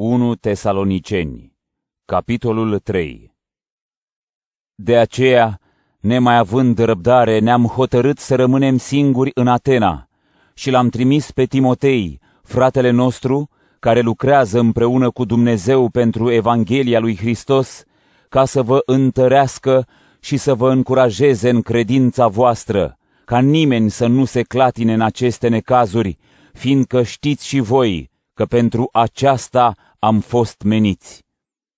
1 Tesaloniceni, capitolul 3 De aceea, nemai având răbdare, ne-am hotărât să rămânem singuri în Atena și l-am trimis pe Timotei, fratele nostru, care lucrează împreună cu Dumnezeu pentru Evanghelia lui Hristos, ca să vă întărească și să vă încurajeze în credința voastră, ca nimeni să nu se clatine în aceste necazuri, fiindcă știți și voi că pentru aceasta am fost meniți.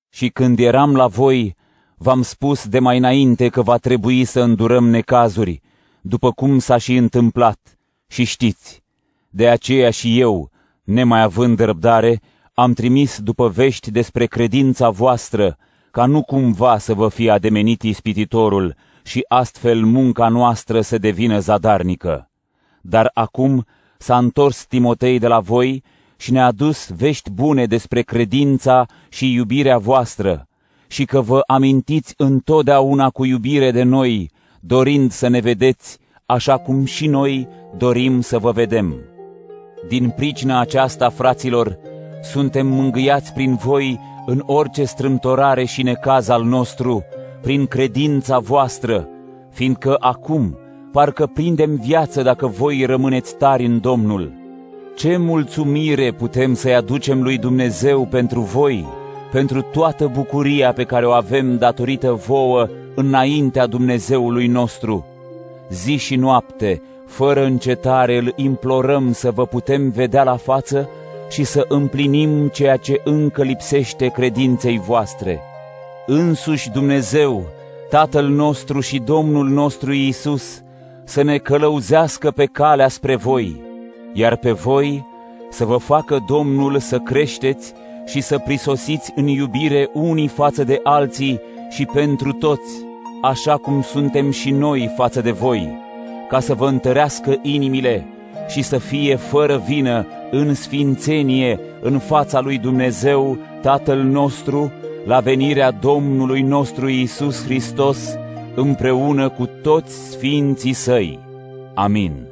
Și când eram la voi, v-am spus de mai înainte că va trebui să îndurăm necazuri, după cum s-a și întâmplat, și știți. De aceea și eu, nemai având răbdare, am trimis după vești despre credința voastră, ca nu cumva să vă fie ademenit ispititorul și astfel munca noastră să devină zadarnică. Dar acum s-a întors Timotei de la voi și ne-a adus vești bune despre credința și iubirea voastră și că vă amintiți întotdeauna cu iubire de noi, dorind să ne vedeți, așa cum și noi dorim să vă vedem. Din pricina aceasta, fraților, suntem mângâiați prin voi în orice strâmtorare și necaz al nostru, prin credința voastră, fiindcă acum parcă prindem viață dacă voi rămâneți tari în Domnul. Ce mulțumire putem să-i aducem lui Dumnezeu pentru voi, pentru toată bucuria pe care o avem datorită vouă înaintea Dumnezeului nostru. Zi și noapte, fără încetare, îl implorăm să vă putem vedea la față și să împlinim ceea ce încă lipsește credinței voastre. Însuși Dumnezeu, Tatăl nostru și Domnul nostru Iisus, să ne călăuzească pe calea spre voi, iar pe voi să vă facă Domnul să creșteți și să prisosiți în iubire unii față de alții și pentru toți, așa cum suntem și noi față de voi, ca să vă întărească inimile și să fie fără vină în sfințenie în fața lui Dumnezeu, Tatăl nostru, la venirea Domnului nostru Iisus Hristos, împreună cu toți sfinții săi. Amin.